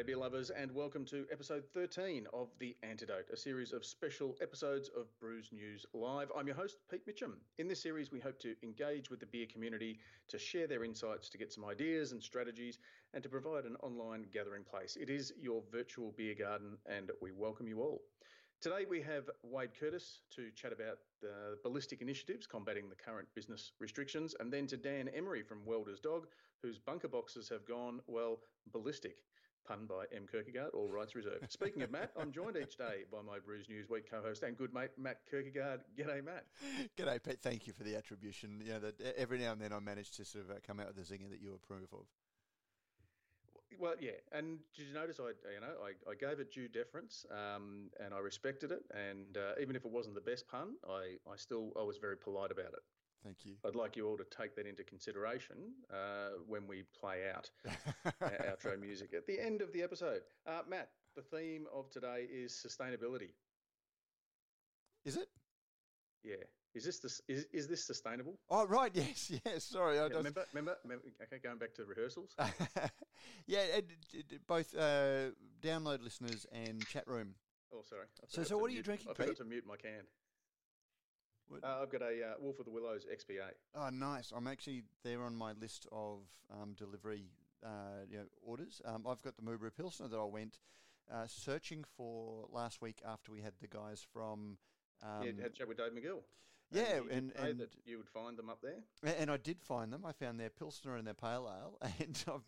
G'day, beer lovers, and welcome to episode 13 of The Antidote, a series of special episodes of Brews News Live. I'm your host, Pete Mitchell. In this series, we hope to engage with the beer community to share their insights, to get some ideas and strategies, and to provide an online gathering place. It is your virtual beer garden, and we welcome you all. Today, we have Wade Curtis to chat about the ballistic initiatives combating the current business restrictions, and then to Dan Emery from Welder's Dog, whose bunker boxes have gone, well, ballistic pun by M. Kirkegaard, all rights reserved. Speaking of Matt, I'm joined each day by my Brews News Week co-host and good mate Matt Kirkegaard. G'day, Matt. G'day, Pete. Thank you for the attribution. You know that every now and then I manage to sort of uh, come out with a zinger that you approve of. Well, yeah, and did you notice I, you know, I, I gave it due deference, um, and I respected it, and uh, even if it wasn't the best pun, I, I still I was very polite about it. Thank you. I'd like you all to take that into consideration uh, when we play out our outro music at the end of the episode. Uh, Matt, the theme of today is sustainability. Is it? Yeah. Is this this is, is this sustainable? Oh right, yes, yes. Sorry, I Yeah, just remember, remember, remember. Okay, going back to rehearsals. yeah, both uh, download listeners and chat room. Oh, sorry. So- so what are you drinking, I forgot Pete? to mute my can. Uh, I've got a uh, Wolf of the Willows XPA. Oh, nice. I'm actually there on my list of um, delivery uh, you know, orders. Um, I've got the Moobra Pilsner that I went uh, searching for last week after we had the guys from. Um, yeah, had a chat with Dave McGill. yeah, did and- and- that you would find them up there. And I did find them. I found their Pilsner and their Pale Ale. And I've,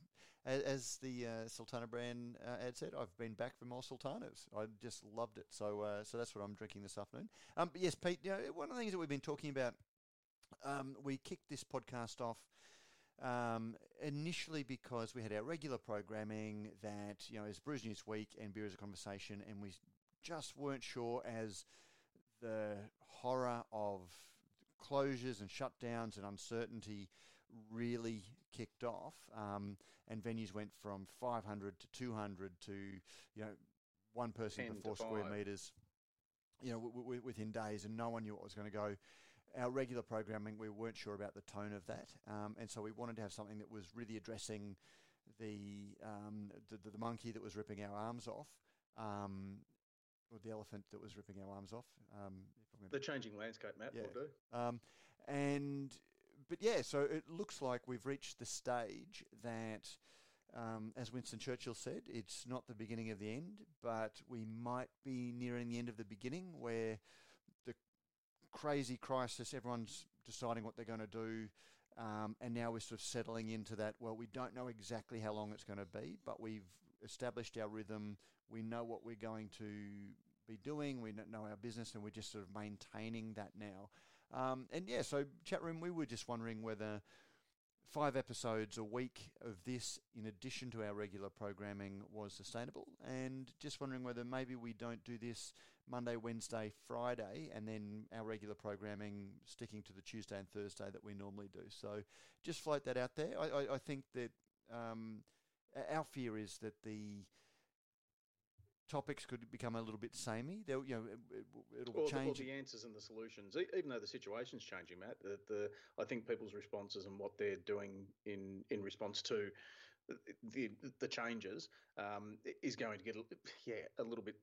a- as the uh, Sultana brand uh, ad said, I've been back for more Sultanas. I just loved it. So, uh, so that's what I'm drinking this afternoon. Um, but yes, Pete. You know, one of the things that we've been talking about, um, we kicked this podcast off. Um, initially, because we had our regular programming that you know is Brews News Week and Beer as a Conversation, and we just weren't sure as the horror of closures and shutdowns and uncertainty really kicked off, um, and venues went from 500 to 200 to you know one person per four square meters, you know, w- w- within days, and no one knew what was going to go. Our regular programming, we weren't sure about the tone of that, um, and so we wanted to have something that was really addressing the um, the, the, the monkey that was ripping our arms off. Um, or the elephant that was ripping our arms off. Um, if I'm gonna The changing landscape, Matt, Yeah. will do. um, and but yeah, so it looks like we've reached the stage that, um, as Winston Churchill said, it's not the beginning of the end, but we might be nearing the end of the beginning, where the crazy crisis, everyone's deciding what they're going to do. Um, and now we're sort of settling into that. Well, we don't know exactly how long it's going to be, but we've established our rhythm. We know what we're going to be doing. We know our business, and we're just sort of maintaining that now. Um, and yeah, so chat room, we were just wondering whether five episodes a week of this, in addition to our regular programming, was sustainable, and just wondering whether maybe we don't do this Monday, Wednesday, Friday, and then our regular programming sticking to the Tuesday and Thursday that we normally do. So just float that out there. I, I, I think that um, our fear is that the topics could become a little bit samey. They'll, you know, it, it- it'll Or the, change. answers and the solutions, even though the situation's changing, Matt. The, the I think people's responses and what they're doing in in response to the the changes um, is going to get a- yeah a little bit.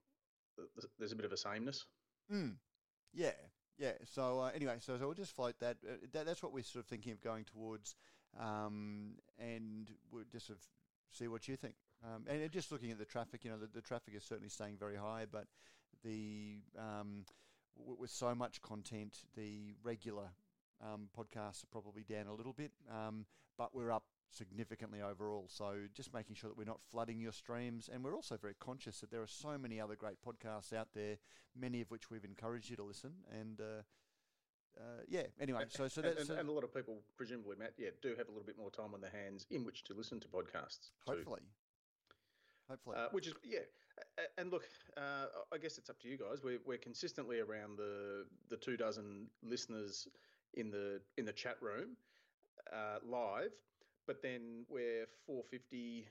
There's a bit of a sameness. Mm. Yeah, yeah. So uh, anyway, so, so we'll just float that. Uh, that. That's what we're sort of thinking of going towards, um, and we'll just sort of see what you think. Um, and uh, just looking at the traffic, you know, the, the traffic is certainly staying very high, but the um, w- with so much content, the regular um, podcasts are probably down a little bit, um, but we're up significantly overall. So just making sure that we're not flooding your streams, and we're also very conscious that there are so many other great podcasts out there, many of which we've encouraged you to listen. And uh, uh, yeah, anyway, so so that's and, uh, and a lot of people, presumably, Matt, yeah, do have a little bit more time on their hands in which to listen to podcasts. too. Hopefully, Uh, which is yeah, and look, uh, I guess it's up to you guys. We're we're consistently around the the two dozen listeners in the in the chat room uh, live, but then we're four fifty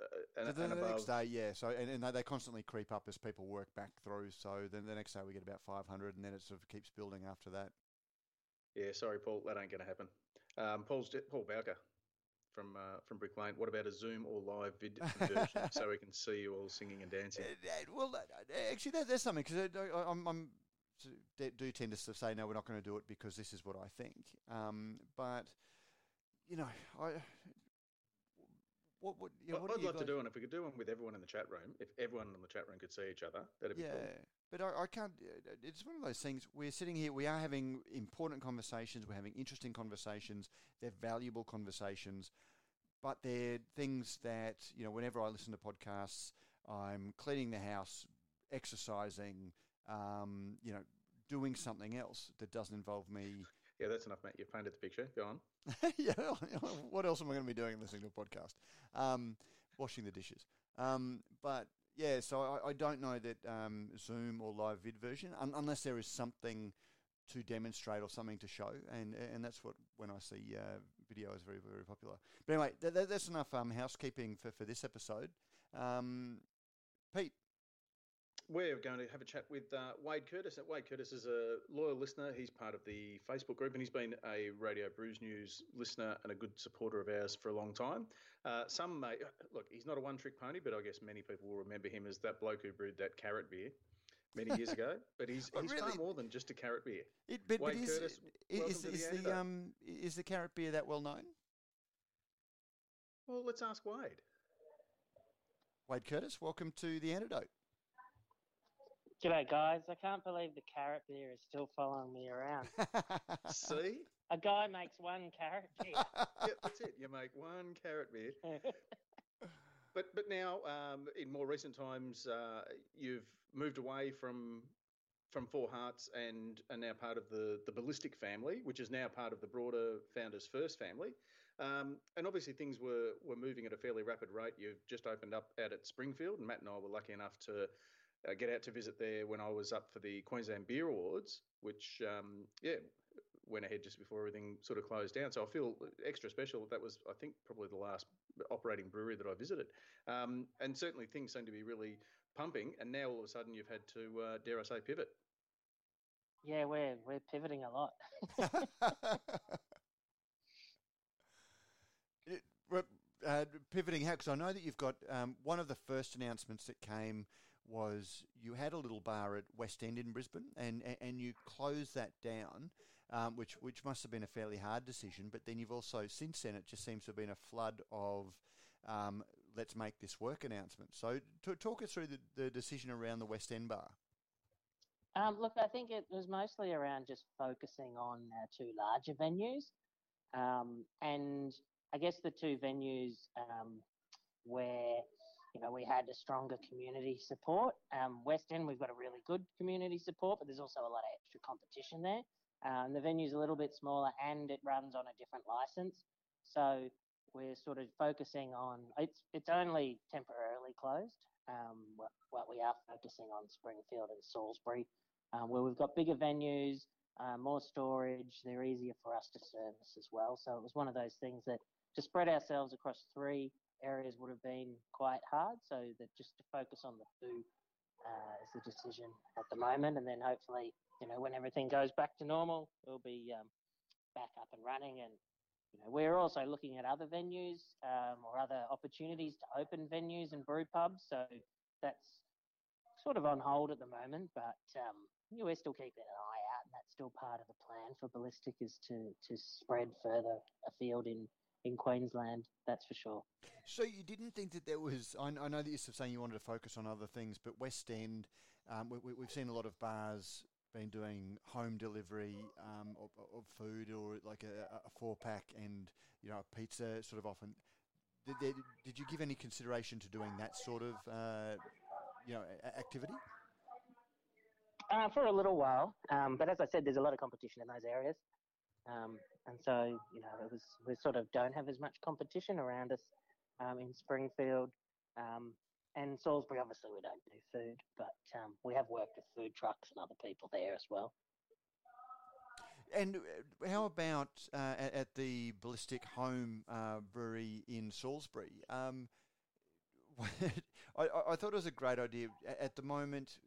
uh, and, the, and the next day, yeah. So and, and they, they constantly creep up as people work back through. So then the next day we get about five hundred, and then it sort of keeps building after that. Yeah, sorry, Paul, that ain't going to happen. Um, Paul's Paul Bowker from uh, from Brick Lane. What about a Zoom or live vid version so we can see you all singing and dancing? Uh, well, uh, actually, that, there's something because I'm, I'm do tend to say no, we're not going to do it because this is what I think. Um, but you know, I. What, what, yeah, what I'd love guys... to do one if we could do one with everyone in the chat room. If everyone in the chat room could see each other, that'd be yeah, cool. but I, I can't. Uh, it's one of those things. We're sitting here. We are having important conversations. We're having interesting conversations. They're valuable conversations, but they're things that you know. Whenever I listen to podcasts, I'm cleaning the house, exercising, um, you know, doing something else that doesn't involve me. Yeah, that's enough, mate. You've painted the picture. Go on. yeah. what else am I going to be doing listening to a podcast? Um, washing the dishes. Um, but yeah, so I, I don't know that um, Zoom or live vid version, un- unless there is something to demonstrate or something to show, and and that's what when I see uh, video is very very popular. But anyway, th- th- that's enough um, housekeeping for for this episode. Um, Pete, we're going to have a chat with uh, Wade Curtis. Wade Curtis is a loyal listener. He's part of the Facebook group and he's been a Radio Brews News listener and a good supporter of ours for a long time. Uh, some may look, he's not a one trick pony, but I guess many people will remember him as that bloke who brewed that carrot beer many years ago. But he's, he's really, far more than just a carrot beer. It, but, Wade but is, Curtis, is, is the, the um, is the carrot beer that well known? Well, let's ask Wade. Wade Curtis, welcome to the antidote. G'day, guys. I can't believe the carrot beer is still following me around. See? A guy makes one carrot beer. yeah, that's it. You make one carrot beer. but but now, um, in more recent times, uh, you've moved away from from Four Hearts and are now part of the the Ballistic family, which is now part of the broader Founders First family. Um, and obviously, things were were moving at a fairly rapid rate. You've just opened up out at Springfield, and Matt and I were lucky enough to uh, get out to visit there when I was up for the Queensland Beer Awards, which um, yeah went ahead just before everything sort of closed down. So I feel extra special. That was I think probably the last operating brewery that I visited, um, and certainly things seem to be really pumping. And now all of a sudden you've had to uh, dare I say pivot. Yeah, we're we're pivoting a lot. it, uh, pivoting how? Because I know that you've got um, one of the first announcements that came was you had a little bar at West End in Brisbane, and and you closed that down, um, which which must have been a fairly hard decision. But then you've also since then it just seems to have been a flood of um, let's make this work announcements. So talk us through the, the decision around the West End bar. Um, look, I think it was mostly around just focusing on our two larger venues, um, and I guess the two venues um, where you know, we had a stronger community support. Um, West End, we've got a really good community support, but there's also a lot of extra competition there. Um, the venue's a little bit smaller and it runs on a different license. So we're sort of focusing on it's it's only temporarily closed. Um, what, what we are focusing on Springfield and Salisbury, um, where we've got bigger venues, uh, more storage. They're easier for us to service as well. So it was one of those things that to spread ourselves across three areas would have been quite hard. So that just to focus on the food uh, is the decision at the moment, and then hopefully, you know, when everything goes back to normal, we'll be um, back up and running. And you know, we're also looking at other venues um, or other opportunities to open venues and brew pubs. So that's sort of on hold at the moment, but um, we're still keeping an eye out, and that's still part of the plan for Ballistic is to to spread further afield in in Queensland, that's for sure. So you didn't think that there was? I, I know that you're saying you wanted to focus on other things, but West End, um, we, have seen a lot of bars been doing home delivery um, of, of, food or like a, a, four pack and you know a pizza sort of often. Did, did, did you give any consideration to doing that sort of uh, you know activity? Uh, for a little while, um, but as I said, there's a lot of competition in those areas. Um, and so, you know, it was, we sort of don't have as much competition around us um, in Springfield. Um, and Salisbury, obviously, we don't do food, but um, we have worked with food trucks and other people there as well. And uh, how about uh, at, the Ballistic Home uh, Brewery in Salisbury? Um, I, I, thought it was a great idea. At the moment,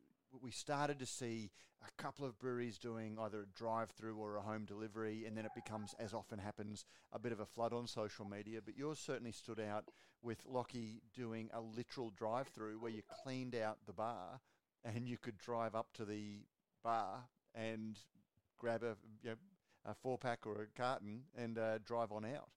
we started to see a couple of breweries doing either a drive-through or a home delivery, and then it becomes, as often happens, a bit of a flood on social media. But yours certainly stood out with Lockie doing a literal drive-through where you cleaned out the bar and you could drive up to the bar and grab a, you know, a four-pack or a carton and uh, drive on out.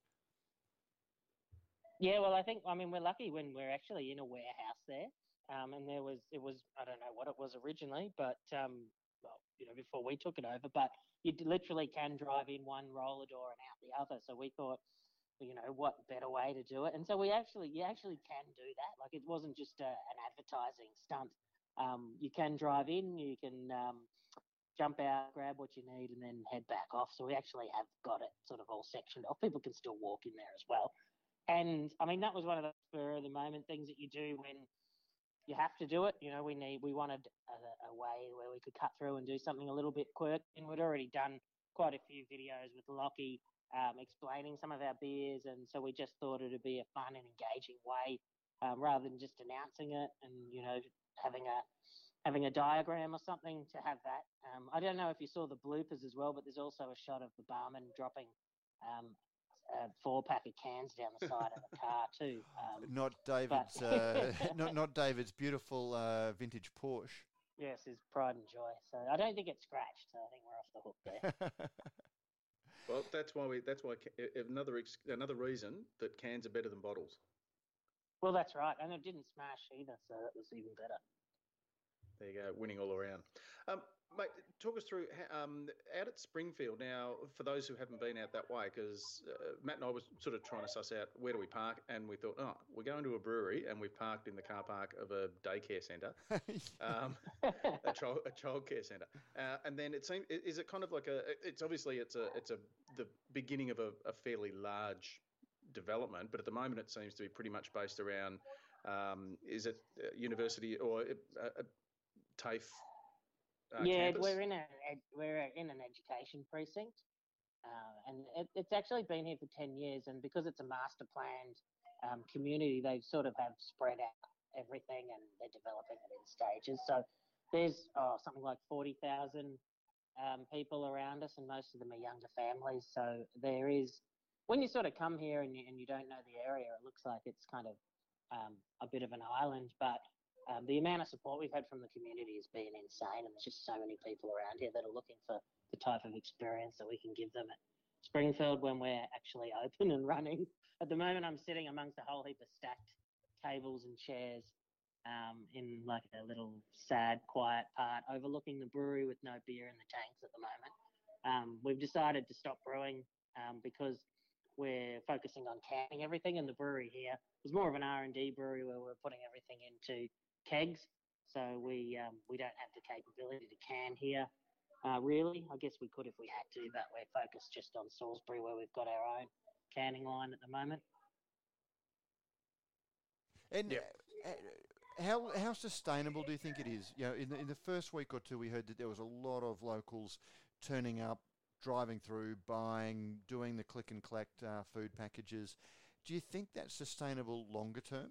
Yeah, well, I think I mean we're lucky when we're actually in a warehouse there. Um, and there was it was I don't know what it was originally, but um, well, you know, before we took it over, but you literally can drive in one roller door and out the other. So we thought, you know, what better way to do it? And so we actually you actually can do that. Like it wasn't just a, an advertising stunt. Um, you can drive in, you can um, jump out, grab what you need, and then head back off. So we actually have got it sort of all sectioned off. People can still walk in there as well. And I mean, that was one of the spur of the moment things that you do when you have to do it. You know, we need we wanted a, a, way where we could cut through and do something a little bit quirky. And we'd already done quite a few videos with Lockie um, explaining some of our beers, and so we just thought it'd be a fun and engaging way um, rather than just announcing it and you know having a having a diagram or something to have that. Um, I don't know if you saw the bloopers as well, but there's also a shot of the barman dropping um, a four pack of cans down the side of the car too. Um, not David's, uh, not not David's beautiful uh, vintage Porsche. Yes, his pride and joy. So I don't think it's scratched. So I think we're off the hook there. well, that's why we. That's why another another reason that cans are better than bottles. Well, that's right, and it didn't smash either, so that was even better. There you go, winning all around. Um, Mate, talk us through um, out at Springfield now. For those who haven't been out that way, because uh, Matt and I was sort of trying to suss out where do we park, and we thought, oh, we're going to a brewery, and we've parked in the car park of a daycare centre, um, a child a childcare centre, uh, and then it seems is it kind of like a? It's obviously it's a it's a the beginning of a, a fairly large development, but at the moment it seems to be pretty much based around. Um, is it university or uh, uh TAFE uh, yeah, campus? we're in a we're in an education precinct, uh, and it, it's actually been here for ten years. And because it's a master planned um, community, they sort of have spread out everything, and they're developing it in stages. So there's oh, something like forty thousand um, people around us, and most of them are younger families. So there is when you sort of come here and you, and you don't know the area, it looks like it's kind of um, a bit of an island, but um, the amount of support we've had from the community has been insane, and there's just so many people around here that are looking for the type of experience that we can give them at Springfield when we're actually open and running. At the moment, I'm sitting amongst a whole heap of stacked tables and chairs um, in like a little sad, quiet part overlooking the brewery with no beer in the tanks at the moment. Um, we've decided to stop brewing um, because we're focusing on canning everything, and the brewery here was more of an R&D brewery where we're putting everything into kegs. So we um, we don't have the capability to can here. Uh, really, I guess we could if we had to, but we're focused just on Salisbury where we've got our own canning line at the moment. And yeah. Uh, how how sustainable do you think it is? You know, in the, in the first week or two, we heard that there was a lot of locals turning up, driving through, buying, doing the click and collect uh, food packages. Do you think that's sustainable longer term?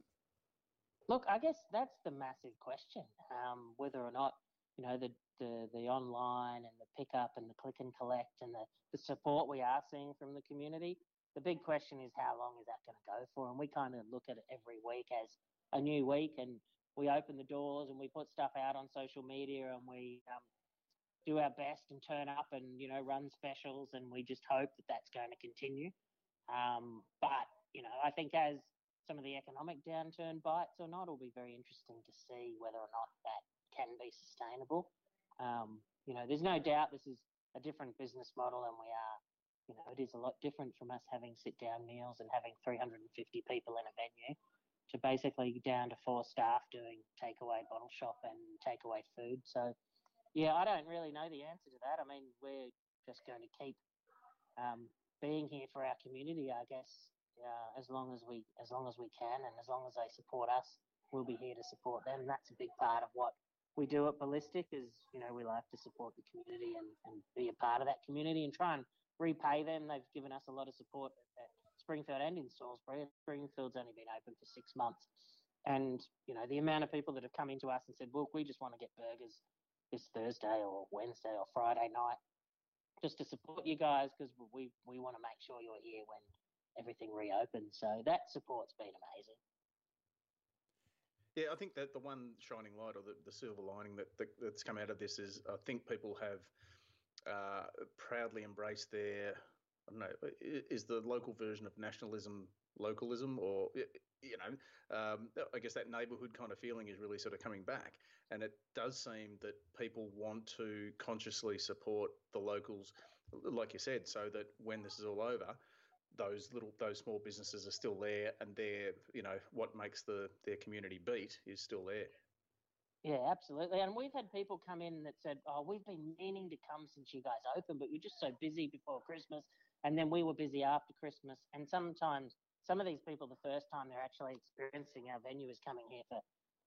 Look, I guess that's the massive question. Um, whether or not you know the, the the online and the pickup and the click and collect and the, the support we are seeing from the community. The big question is how long is that going to go for? And we kind of look at it every week as a new week, and we open the doors and we put stuff out on social media and we um, do our best and turn up and you know run specials, and we just hope that that's going to continue. Um, but you know, I think as some of the economic downturn bites or not. It'll be very interesting to see whether or not that can be sustainable. Um, you know, there's no doubt this is a different business model, and we are, you know, it is a lot different from us having sit down meals and having 350 people in a venue to basically down to four staff doing takeaway bottle shop and takeaway food. So, yeah, I don't really know the answer to that. I mean, we're just going to keep um, being here for our community, I guess, uh, as long as we as long as we can, and as long as they support us, we'll be here to support them. That's a big part of what we do at Ballistic. Is you know we like to support the community and, and be a part of that community and try and repay them. They've given us a lot of support at Springfield and in Salisbury. Springfield's only been open for six months, and you know the amount of people that have come into us and said, "Look, we just want to get burgers this Thursday or Wednesday or Friday night, just to support you guys because we we want to make sure you're here when everything reopened. So that support's been amazing. Yeah, I think that the one shining light or the, the silver lining that, that, that's come out of this is I think people have uh, proudly embraced their I don't know is the local version of nationalism localism or you know um, I guess that neighbourhood kind of feeling is really sort of coming back and it does seem that people want to consciously support the locals like you said so that when this is all over those little those small businesses are still there and they're you know what makes the their community beat is still there. Yeah absolutely. And we've had people come in that said oh we've been meaning to come since you guys opened but you're just so busy before christmas. And then we were busy after christmas. And sometimes some of these people the first time they're actually experiencing our venue is coming here for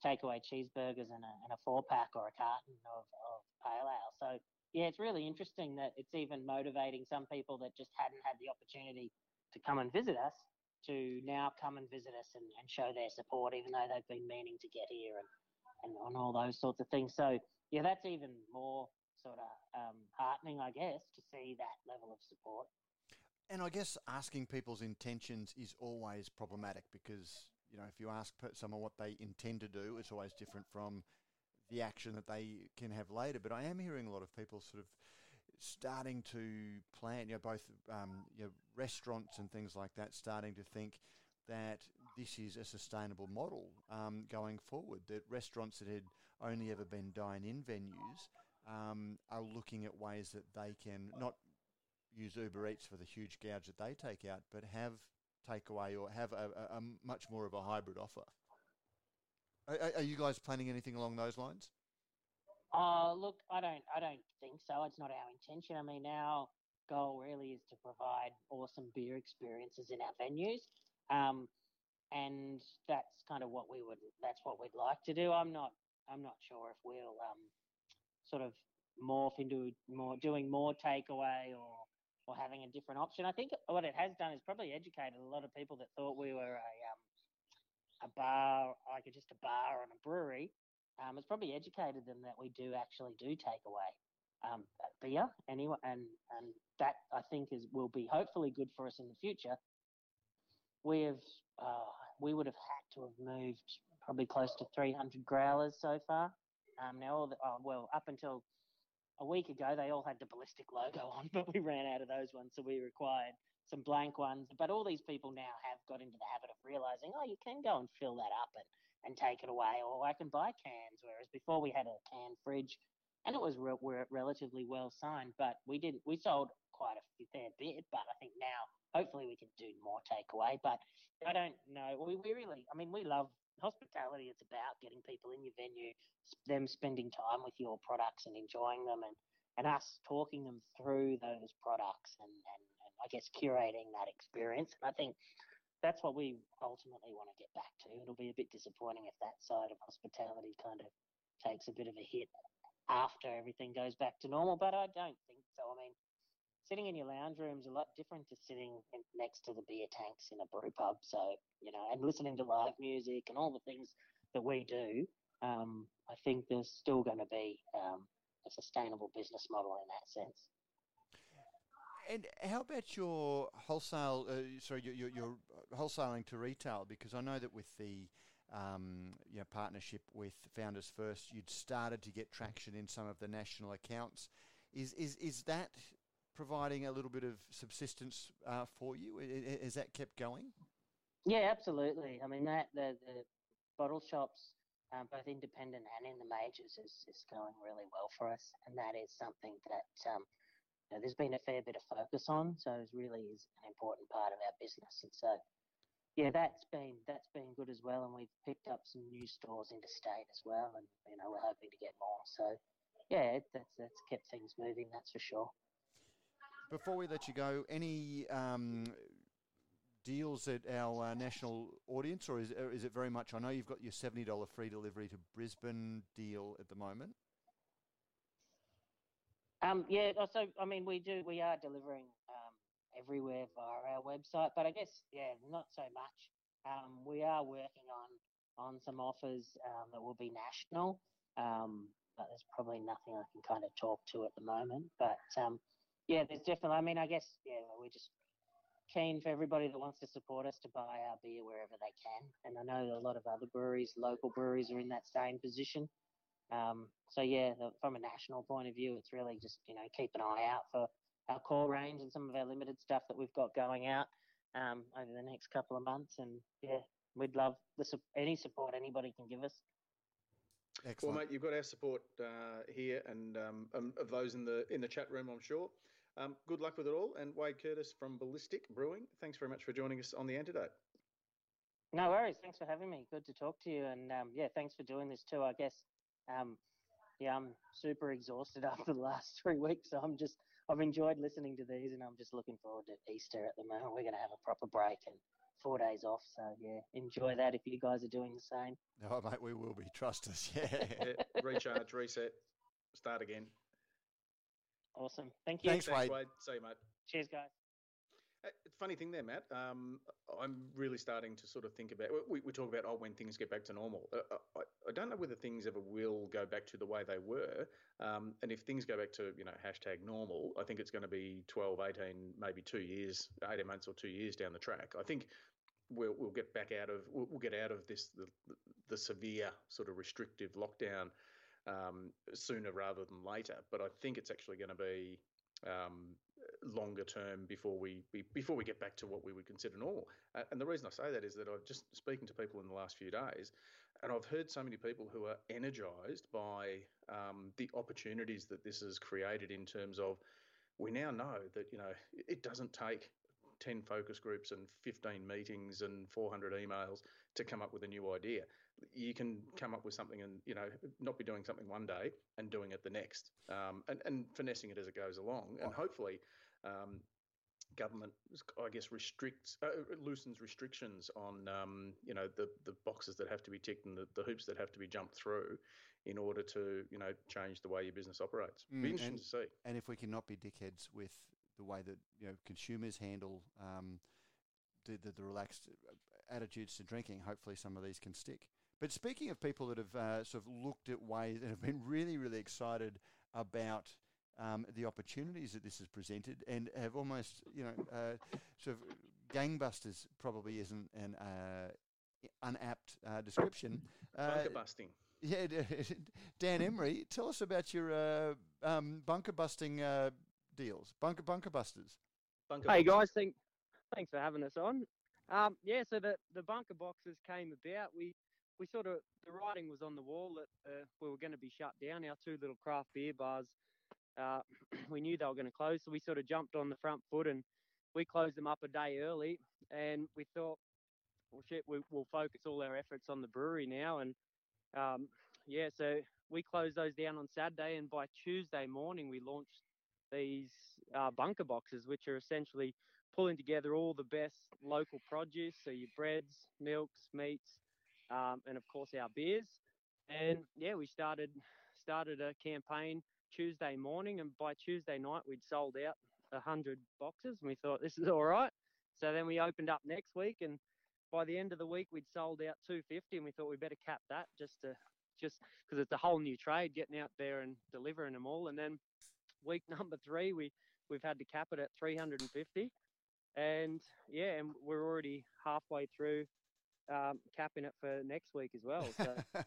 takeaway cheeseburgers and a, and a four pack or a carton of, of pale ale. So yeah it's really interesting that it's even motivating some people that just hadn't had the opportunity to come and visit us to now come and visit us and, and show their support, even though they've been meaning to get here and, and on all those sorts of things. So, yeah, that's even more sort of um, heartening, I guess, to see that level of support. And I guess asking people's intentions is always problematic because, you know, if you ask someone what they intend to do, it's always different from the action that they can have later. But I am hearing a lot of people sort of starting to plan, you know, both um, you know, restaurants and things like that, starting to think that this is a sustainable model um, going forward. That restaurants that had only ever been dine-in venues um, are looking at ways that they can not use Uber Eats for the huge gouge that they take out, but have takeaway or have a, a, a much more of a hybrid offer. Are, are you guys planning anything along those lines? Uh, look, I don't, I don't think so. It's not our intention. I mean, our goal really is to provide awesome beer experiences in our venues, um, and that's kind of what we would, that's what we'd like to do. I'm not, I'm not sure if we'll um, sort of morph into more doing more takeaway or or having a different option. I think what it has done is probably educated a lot of people that thought we were a um, a bar, like just a bar and a brewery, um, it's probably educated them that we do actually do take away um, beer anyway, and and that I think is will be hopefully good for us in the future. We have uh, we would have had to have moved probably close to 300 growlers so far. Um, now all the, oh, well up until a week ago they all had the ballistic logo on, but we ran out of those ones, so we required some blank ones. But all these people now have got into the habit of realizing, oh, you can go and fill that up and and take it away, or I can buy cans. Whereas before we had a can fridge, and it was re- relatively well signed, but we didn't. We sold quite a fair bit, but I think now hopefully we can do more takeaway. But I don't know. We, we really, I mean, we love hospitality. It's about getting people in your venue, them spending time with your products and enjoying them, and and us talking them through those products and, and, and I guess curating that experience. And I think that's what we ultimately want to get back to. It'll be a bit disappointing if that side of hospitality kind of takes a bit of a hit after everything goes back to normal, but I don't think so. I mean, sitting in your lounge room is a lot different to sitting in, next to the beer tanks in a brew pub. So, you know, and listening to live music and all the things that we do, um, I think there's still going to be um, a sustainable business model in that sense. And how about your wholesale? Uh, sorry, your, your, your wholesaling to retail, because I know that with the um, you know, partnership with Founders First, you'd started to get traction in some of the national accounts. Is is is that providing a little bit of subsistence uh, for you? Has that kept going? Yeah, absolutely. I mean, that the, the bottle shops, um, both independent and in the majors, is, is going really well for us, and that is something that um, know, there's been a fair bit of focus on, so it really is an important part of our business. And so, yeah, that's been that's been good as well. And we've picked up some new stores interstate as well, and you know we're hoping to get more. So, yeah, that's that's kept things moving. That's for sure. Before we let you go, any um, deals at our uh, national audience, or is, is it very much? I know you've got your seventy dollar free delivery to Brisbane deal at the moment. Um, yeah, so I mean, we do we are delivering everywhere via our website, but I guess yeah, not so much. Um, we are working on on some offers um, that will be national. Um, but there's probably nothing I can kind of talk to at the moment. But um, yeah, there's definitely. I mean, I guess yeah, we're just keen for everybody that wants to support us to buy our beer wherever they can. And I know a lot of other breweries, local breweries, are in that same position. Um, so yeah, from a national point of view, it's really just you know keep an eye out for our core range and some of our limited stuff that we've got going out um, over the next couple of months. And yeah, we'd love the, any support anybody can give us. Excellent. Well, mate, you've got our support uh, here and um, of those in the in the chat room, I'm sure. Um, good luck with it all. And Wade Curtis from Ballistic Brewing, thanks very much for joining us on the antidote. No worries. Thanks for having me. Good to talk to you. And um, yeah, thanks for doing this too. I guess, um, yeah, I'm super exhausted after the last three weeks. So I'm just, I've enjoyed listening to these and I'm just looking forward to Easter at the moment. We're going to have a proper break and four days off. So yeah, enjoy that if you guys are doing the same. Oh, mate, we will be. Trust us. Yeah. yeah recharge, reset, start again. Awesome. Thank you. Thanks, Wade. Wade. See you, mate. Cheers, guys. Uh, funny thing there, Matt. Um, I'm really starting to sort of think about. We, we talk about oh when things get back to normal. Uh, uh, I, I, don't know whether things ever will go back to the way they were. Um, and if things go back to you know hashtag normal, I think it's going to be 12, 18, maybe two years, 18 months or two years down the track. I think we'll we'll get back out of we'll, we'll get out of this the, the severe sort of restrictive lockdown um, sooner rather than later. But I think it's actually going to be um, longer term before we, we, before we get back to what we would consider normal. And the reason I say that is that I've just speaking to people in the last few days, and I've heard so many people who are energised by um, the opportunities that this has created in terms of. We now know that you know it doesn't take 10 focus groups and 15 meetings and 400 emails to come up with a new idea you can come up with something and you know not be doing something one day and doing it the next, um, and and finessing it as it goes along, and hopefully. Um, government, I guess, restricts, uh, loosens restrictions on, um, you know, the, the boxes that have to be ticked and the, the hoops that have to be jumped through in order to, you know, change the way your business operates. Mm, be interesting and, to see. And if we cannot be dickheads with the way that, you know, consumers handle um, the, the, the relaxed uh, attitudes to drinking, hopefully some of these can stick. But speaking of people that have uh, sort of looked at ways and have been really, really excited about um, the opportunities that this has presented and have almost, you know, uh, sort of gangbusters probably isn't an uh, unapt uh, description. Uh, bunker busting. Yeah, Dan Emery, tell us about your uh, um, bunker busting deals, bunker bunker busters. Bunker hey guys, thank, thanks for having us on. Um, yeah, so the the bunker boxes came about. We we sort of the writing was on the wall that uh, we were going to be shut down. Our two little craft beer bars, uh, we knew they were going to close, so we sort of jumped on the front foot and we closed them up a day early. And we thought, well, shit, we, will focus all our efforts on the brewery now. And um, yeah, so we closed those down on Saturday, and by Tuesday morning we launched these uh, bunker boxes, which are essentially pulling together all the best local produce, so your breads, milks, meats, um, and of course our beers. And yeah, we started started a campaign Tuesday morning, and by Tuesday night we'd sold out hundred boxes, and we thought this is all right. So then we opened up next week, and by the end of the week we'd sold out 250, and we thought we better cap that just to just because it's a whole new trade getting out there and delivering them all. And then week number three we we've had to cap it at 350 and yeah and we're already halfway through um, capping it for next week as well. So,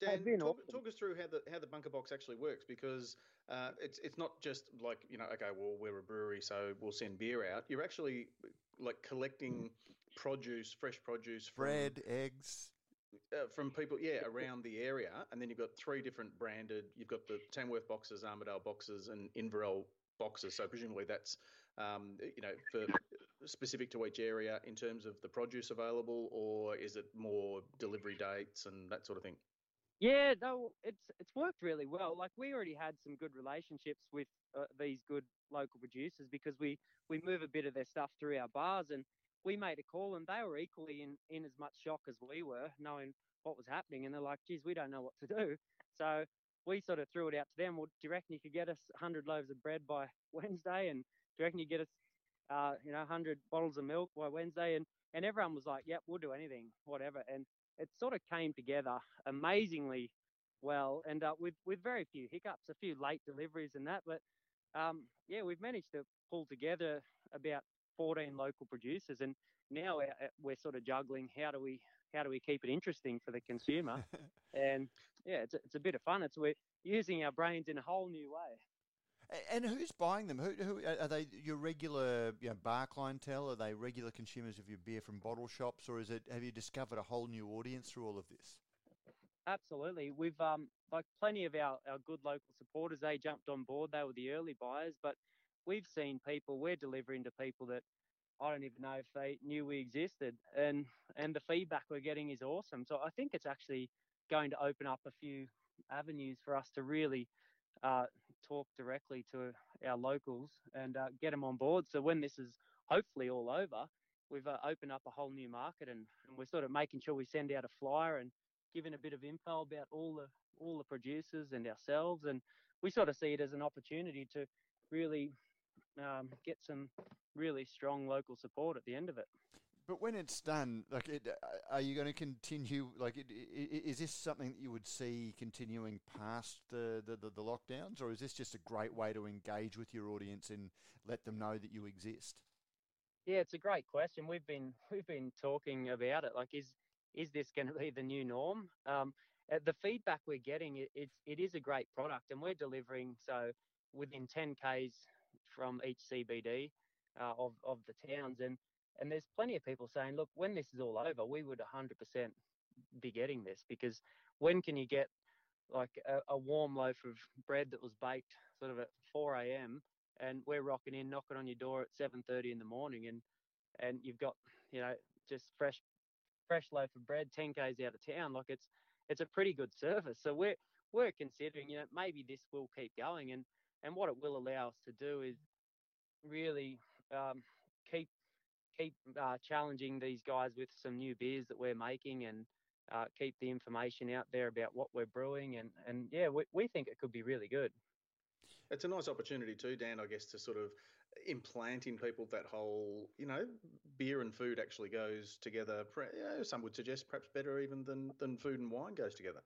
Dan, talk, awesome. talk, us through how the how the bunker box actually works because uh, it's it's not just like you know okay well we're a brewery so we'll send beer out. You're actually like collecting produce, fresh produce, from, bread, eggs. Uh, from people, yeah, around the area, and then you've got three different branded. You've got the Tamworth boxes, Armidale boxes, and Inverell boxes. So presumably that's um, you know for specific to each area in terms of the produce available, or is it more delivery dates and that sort of thing? Yeah, no, it's it's worked really well. Like we already had some good relationships with uh, these good local producers because we we move a bit of their stuff through our bars, and we made a call, and they were equally in in as much shock as we were, knowing what was happening, and they're like, "Geez, we don't know what to do." So we sort of threw it out to them. Well, do you reckon you could get us 100 loaves of bread by Wednesday? And do you reckon you get us uh, you know, 100 bottles of milk by Wednesday. And, and everyone was like, yep, we'll do anything, whatever. And, it sort of came together amazingly well, and uh, with with very few hiccups, a few late deliveries and that, but um, yeah, we've managed to pull together about 14 local producers, and now we're, uh, we're sort of juggling how do we how do we keep it interesting for the consumer, and yeah, it's a, it's a bit of fun. It's we're using our brains in a whole new way. And who's buying them? Who, who are they? Your regular you know, bar clientele? Are they regular consumers of your beer from bottle shops, or is it? Have you discovered a whole new audience through all of this? Absolutely. We've um like plenty of our, our good local supporters, they jumped on board. They were the early buyers, but we've seen people, we're delivering to people that I don't even know if they knew we existed. And and the feedback we're getting is awesome. So I think it's actually going to open up a few avenues for us to really uh, talk directly to our locals and uh, get them on board. So when this is hopefully all over, we've uh, opened up a whole new market and, and we're sort of making sure we send out a flyer and giving a bit of info about all the all the producers and ourselves, and we sort of see it as an opportunity to really um, get some really strong local support at the end of it. But when it's done, like, it, uh, are you going to continue? Like, it, is this something that you would see continuing past the, the, the, the, lockdowns, or is this just a great way to engage with your audience and let them know that you exist? Yeah, it's a great question. We've been we've been talking about it. Like, is is this going to be the new norm? Um, uh, the feedback we're getting, it, it's it is a great product, and we're delivering so within 10 k's from each CBD uh, of of the towns, and and there's plenty of people saying, look, when this is all over, we would 100% be getting this because when can you get like a, a warm loaf of bread that was baked sort of at 4 a.m. and we're rocking in, knocking on your door at 7:30 in the morning, and and you've got you know just fresh fresh loaf of bread 10 k's out of town. Like it's it's a pretty good service. So we're we're considering, you know, maybe this will keep going, and and what it will allow us to do is really um, keep keep uh, challenging these guys with some new beers that we're making, and uh, keep the information out there about what we're brewing, and and yeah, we we think it could be really good. It's a nice opportunity too, Dan, I guess, to sort of implant in people that whole, you know, beer and food actually goes together. You know, some would suggest perhaps better even than than food and wine goes together.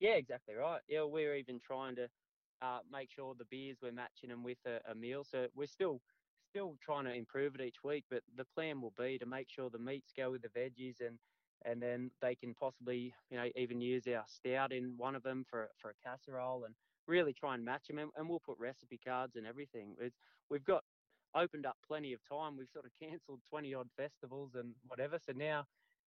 Yeah, exactly right. Yeah, we're even trying to uh, make sure the beers we're matching them with a, a meal. So we're still still trying to improve it each week, but the plan will be to make sure the meats go with the veggies and and then they can possibly you know even use our stout in one of them for for a casserole and really try and match them, and, and we'll put recipe cards and everything. It's, we've got opened up plenty of time. We've sort of cancelled twenty odd festivals and whatever. So now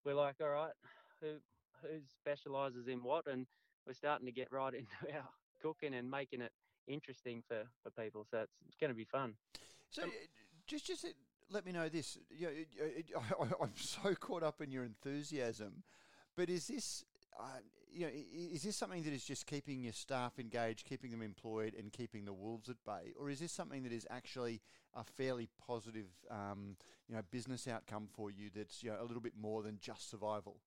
we're like, all right, who who specialises in what, and we're starting to get right into our cooking and making it interesting for, for people. So it's, it's going to be fun. So um, just just let me know this. You I, am so caught up in your enthusiasm, but is this uh, you know, is this something that is just keeping your staff engaged, keeping them employed, and keeping the wolves at bay, or is this something that is actually a fairly positive, um, you know, business outcome for you? That's you know a little bit more than just survival.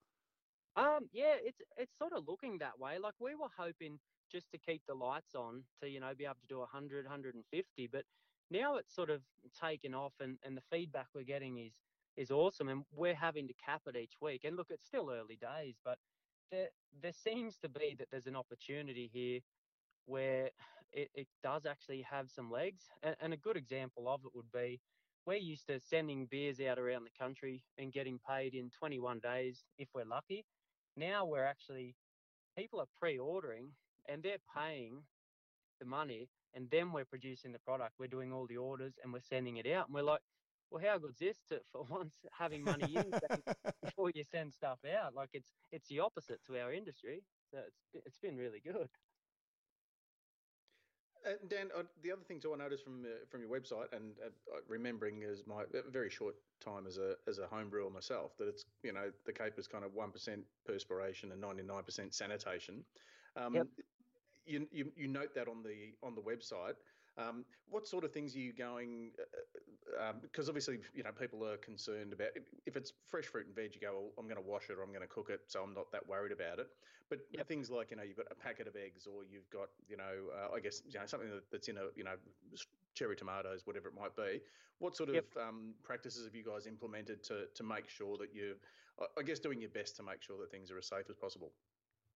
Um, yeah, it's it's sort of looking that way. Like we were hoping just to keep the lights on to you know be able to do 100, 150, but now it's sort of taken off, and and the feedback we're getting is is awesome, and we're having to cap it each week. And look, it's still early days, but there there seems to be that there's an opportunity here where it, it does actually have some legs. And, and, a good example of it would be we're used to sending beers out around the country and getting paid in 21 days if we're lucky. Now we're actually, people are pre ordering and they're paying the money and then we're producing the product. We're doing all the orders and we're sending it out. And we're like, well, how good's this to, for once having money in before you send stuff out? Like it's it's the opposite to our industry. So it's it's been really good. Uh, Dan, uh, the other thing too I noticed from uh, from your website, and uh, remembering as my very short time as a as a home brewer myself, that it's you know the cape is kind of one percent perspiration and ninety nine percent sanitation. Um, yep. You, you you note that on the on the website. Um, what sort of things are you going? Because uh, um, obviously, you know, people are concerned about if it's fresh fruit and veg. You go, well, I'm going to wash it or I'm going to cook it, so I'm not that worried about it. But yep. things like you know, you've got a packet of eggs, or you've got you know, uh, I guess you know something that's in a you know cherry tomatoes, whatever it might be. What sort Yep. of um, practices have you guys implemented to to make sure that you, I- I guess, doing your best to make sure that things are as safe as possible?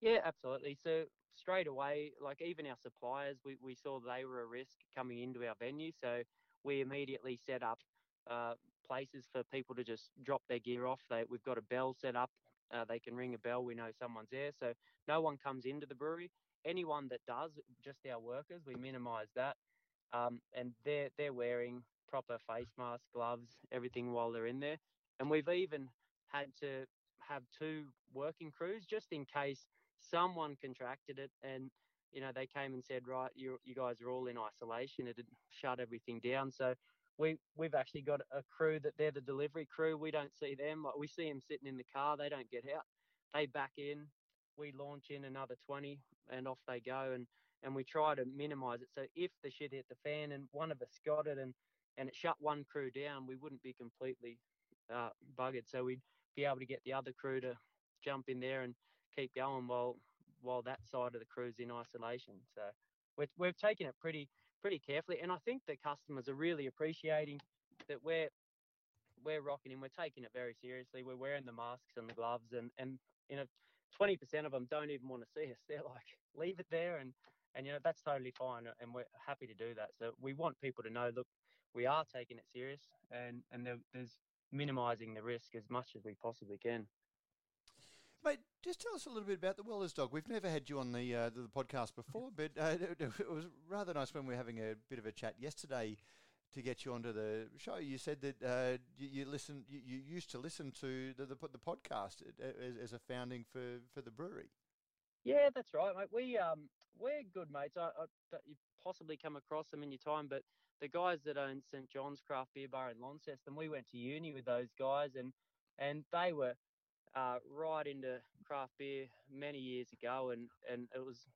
Yeah, absolutely. So straight away, like even our suppliers, we, we saw they were a risk coming into our venue. So we immediately set up uh, places for people to just drop their gear off. They, we've got a bell set up. Uh, they can ring a bell. We know someone's there. So no one comes into the brewery. Anyone that does, just our workers, we minimise that. Um, and they're they're wearing proper face masks, gloves, everything while they're in there. And we've even had to have two working crews just in case someone contracted it and you know they came and said right you you guys are all in isolation. It shut everything down. So we we've actually got a crew that they're the delivery crew. We don't see them. Like we see them sitting in the car. They don't get out. They back in. We launch in another 20 and off they go. And and we try to minimize it. So if the shit hit the fan and one of us got it and and it shut one crew down we wouldn't be completely uh, buggered. So we'd be able to get the other crew to jump in there and keep going while while that side of the crew's in isolation. So we're, we've taken it pretty pretty carefully, and I think the customers are really appreciating that we're we're rocking in. We're taking it very seriously. We're wearing the masks and the gloves, and and you know, twenty percent of them don't even want to see us. They're like, leave it there, and and you know that's totally fine, and we're happy to do that. So we want people to know, look, we are taking it serious, and and there, there's minimising the risk as much as we possibly can. Mate, just tell us a little bit about the Welder's Dog. We've never had you on the uh, the podcast before, but uh, it, it was rather nice when we were having a bit of a chat yesterday to get you onto the show. You said that uh, you, you listen, you, you used to listen to the the, the podcast as, as a founding for, for the brewery. Yeah, that's right, mate. We um we're good mates. I, I you possibly come across them in your time, but the guys that own St John's Craft Beer Bar in Launceston, we went to uni with those guys, and and they were uh, right into craft beer many years ago, and and it was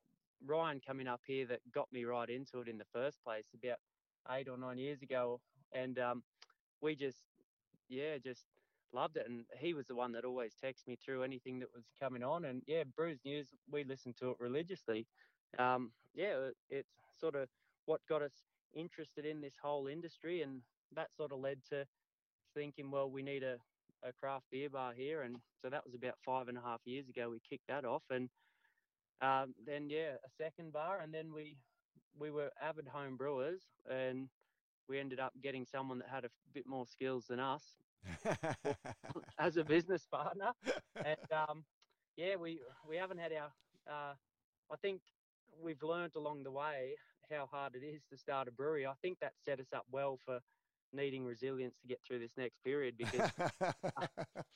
Ryan coming up here that got me right into it in the first place about eight or nine years ago, and um, we just yeah just loved it. And he was the one that always texted me through anything that was coming on. And yeah, Brews News, we listened to it religiously. Um, yeah, it, it's sort of what got us interested in this whole industry, and that sort of led to thinking, well, we need a, a craft beer bar here. And so that was about five and a half years ago. We kicked that off, and um, then yeah, a second bar, and then we we were avid home brewers, and we ended up getting someone that had a bit more skills than us as a business partner. And um, yeah, we we haven't had our. Uh, I think we've learned along the way how hard it is to start a brewery. I think that set us up well for needing resilience to get through this next period because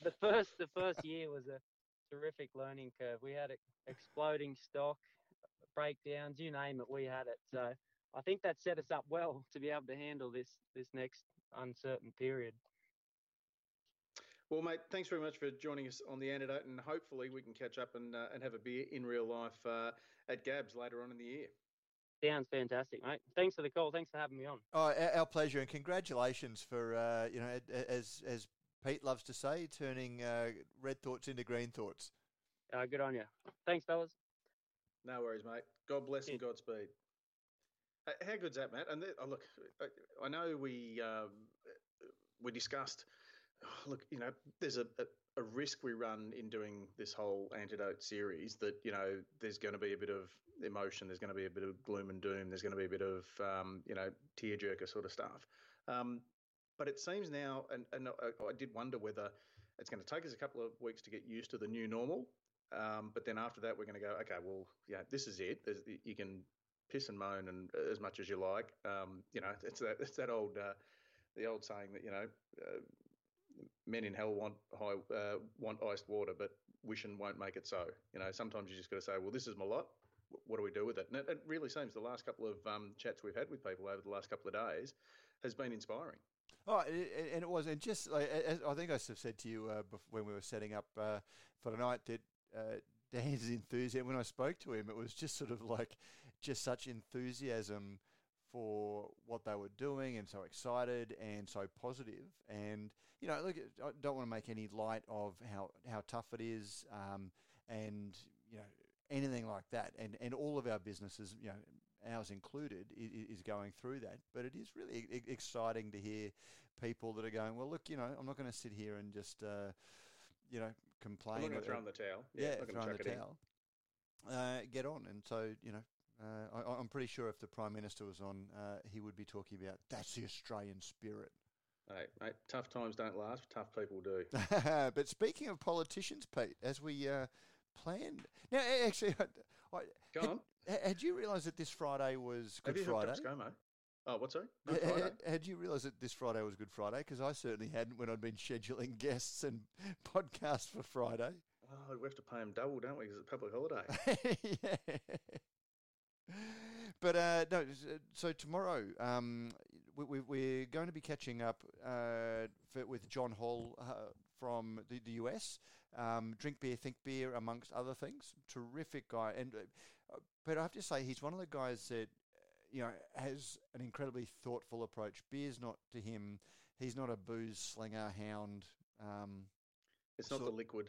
the first the first year was a terrific learning curve. We had exploding stock, breakdowns, you name it, we had it. So I think that set us up well to be able to handle this this next uncertain period. Well, mate, thanks very much for joining us on the antidote, and hopefully we can catch up and uh, and have a beer in real life uh, at Gabs later on in the year. Sounds fantastic, mate. Thanks for the call. Thanks for having me on. Oh, our, our pleasure, and congratulations for uh, you know, a- a- as as Pete loves to say, turning uh, red thoughts into green thoughts. Uh, good on you. Thanks, fellas. No worries, mate. God bless and Godspeed. How good's that, Matt? And th- oh, look, I- I know we um, we discussed. Look, you know, there's a, a, a risk we run in doing this whole antidote series that you know there's going to be a bit of emotion, there's going to be a bit of gloom and doom, there's going to be a bit of um, you know tearjerker sort of stuff. Um, but it seems now, and, and I, I did wonder whether it's going to take us a couple of weeks to get used to the new normal. Um, but then after that, we're going to go, okay, well, yeah, this is it. There's, you can piss and moan and as much as you like. Um, you know, it's that it's that old uh, the old saying that you know, uh, men in hell want high uh, want iced water, but wishing won't make it so. You know, sometimes you just got to say, well, this is my lot. What do we do with it? And it, it really seems the last couple of um, chats we've had with people over the last couple of days has been inspiring. Oh, and it was, and just I think I said to you uh, when we were setting up uh, for tonight that uh, Dan's enthusiasm. When I spoke to him, it was just sort of like just such enthusiasm for what they were doing, and so excited and so positive. And you know, look, I don't want to make any light of how how tough it is, um, and you know anything like that. And and all of our businesses, you know, ours included, is going through that. But it is really exciting to hear people that are going, well, look, you know, I'm not going to sit here and just, uh, you know, complain. I'm going to throw in the towel. Yeah, yeah throw in the towel. Uh, get on. And so, you know, uh, I, am pretty sure if the Prime Minister was on, uh, he would be talking about that's the Australian spirit. Hey, mate, tough times don't last, tough people do. but speaking of politicians, Pete, as we uh, planned. Now, actually, I, I, Go had, on. Had you realised that this Friday was Good Have you Friday? Oh, what's that? Good Friday. Had, had you realised that this Friday was Good Friday? Because I certainly hadn't when I'd been scheduling guests and podcasts for Friday. Oh, we have to pay them double, don't we? Because it's a public holiday. yeah. But uh, no, so tomorrow um, we, we, are going to be catching up uh, for, with John Holl uh, from the, the US. Um, drink beer, think beer, amongst other things. Terrific guy, and uh, but I have to say he's one of the guys that you know has an incredibly thoughtful approach. Beer's not to him. He's not a booze slinger hound. Um, it's not the liquid.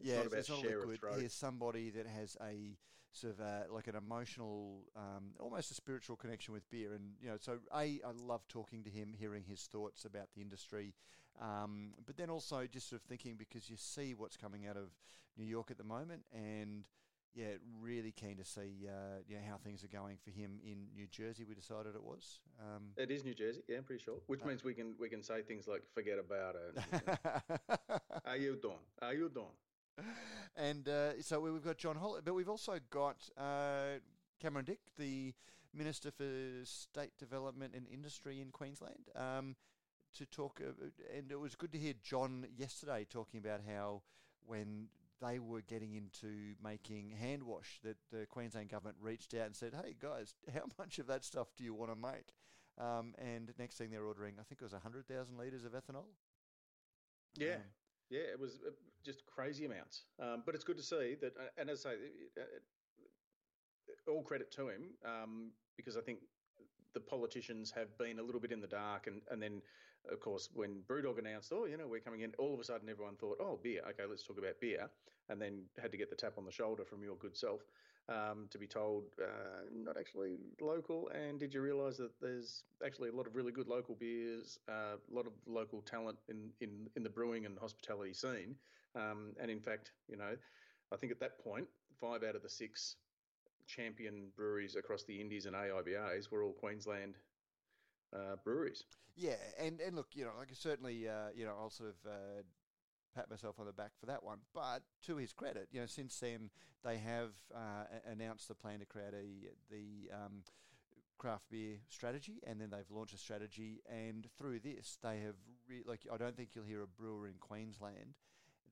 It's yeah, not it's, not liquid. He's somebody that has a sort of uh, like an emotional, um, almost a spiritual connection with beer. And you know, so a I love talking to him, hearing his thoughts about the industry, um, but then also just sort of thinking because you see what's coming out of New York at the moment, and yeah, really keen to see uh, you know, how things are going for him in New Jersey. We decided it was. Um, it is New Jersey, yeah, I'm pretty sure. Which uh, means we can we can say things like "forget about it." How you doing? Are you doing? And uh, so we've got John Holl, but we've also got uh, Cameron Dick, the Minister for State Development and Industry in Queensland, um, to talk. Uh, and it was good to hear John yesterday talking about how when they were getting into making hand wash, that the Queensland government reached out and said, "Hey guys, how much of that stuff do you want to make?" Um, and next thing they're ordering, I think it was hundred thousand litres of ethanol. Yeah, um, yeah, it was uh, just crazy amounts. Um, but it's good to see that, uh, and as I say, uh, all credit to him um, because I think the politicians have been a little bit in the dark, and and then of course when Brewdog announced, oh, you know, we're coming in, all of a sudden everyone thought, oh, beer, okay, let's talk about beer, and then had to get the tap on the shoulder from your good self um, to be told uh, not actually local. And did you realise that there's actually a lot of really good local beers, uh, a lot of local talent in, in, in the brewing and hospitality scene. Um, and in fact, you know, I think at that point, five out of the six champion breweries across the Indies and AIBAs were all Queensland uh, breweries. Yeah, and, and look, you know, like certainly, uh, you know, I'll sort of uh, pat myself on the back for that one. But to his credit, you know, since then they have uh, announced the plan to create a the um, craft beer strategy, and then they've launched a strategy. And through this, they have re- like I don't think you'll hear a brewer in Queensland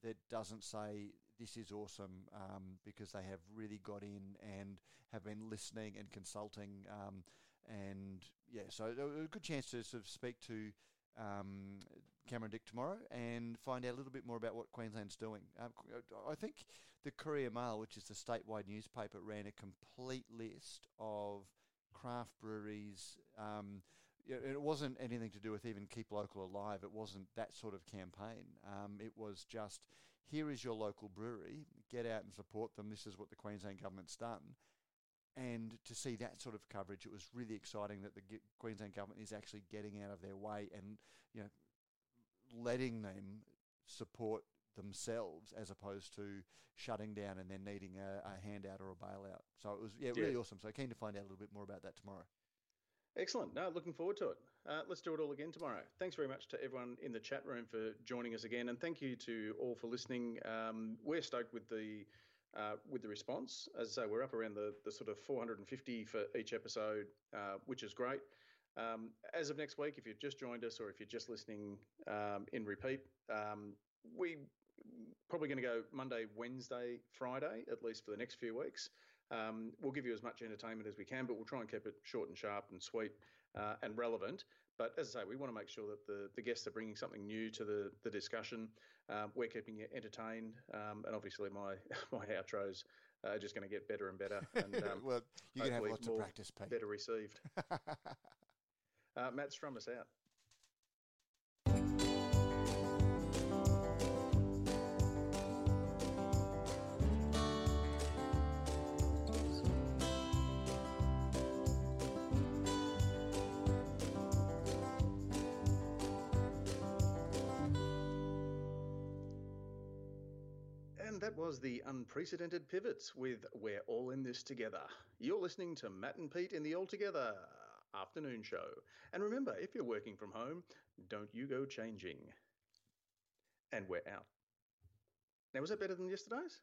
that doesn't say this is awesome um, because they have really got in and have been listening and consulting. Um, and yeah, so a good chance to sort of speak to um, Cameron Dick tomorrow and find out a little bit more about what Queensland's doing. Um, I think the Courier Mail, which is the statewide newspaper, ran a complete list of craft breweries. Um, it wasn't anything to do with even keep local alive. It wasn't that sort of campaign. Um, it was just here is your local brewery. Get out and support them. This is what the Queensland government's done. And to see that sort of coverage, it was really exciting that the Queensland government is actually getting out of their way and you know letting them support themselves as opposed to shutting down and then needing a, a handout or a bailout. So it was yeah, really yeah. awesome. So keen to find out a little bit more about that tomorrow. Excellent. No, looking forward to it. Uh, let's do it all again tomorrow. Thanks very much to everyone in the chat room for joining us again, and thank you to all for listening. Um, we're stoked with the uh, with the response. As I say, we're up around the, the sort of 450 for each episode, uh, which is great. Um, as of next week, if you've just joined us or if you're just listening um, in repeat, um, we probably going to go Monday, Wednesday, Friday, at least for the next few weeks. Um, we'll give you as much entertainment as we can, but we'll try and keep it short and sharp and sweet uh, and relevant. But as I say, we want to make sure that the, the guests are bringing something new to the, the discussion. Um, we're keeping you entertained, um, and obviously my my outros are just going to get better and better. And um, well, you're going to have lots of practice, Pete. Better received. uh, Matt, strum us out. Was the unprecedented pivots with We're All in This Together. You're listening to Matt and Pete in the All Together afternoon show. And remember, if you're working from home, don't you go changing. And we're out. Now, was that better than yesterday's?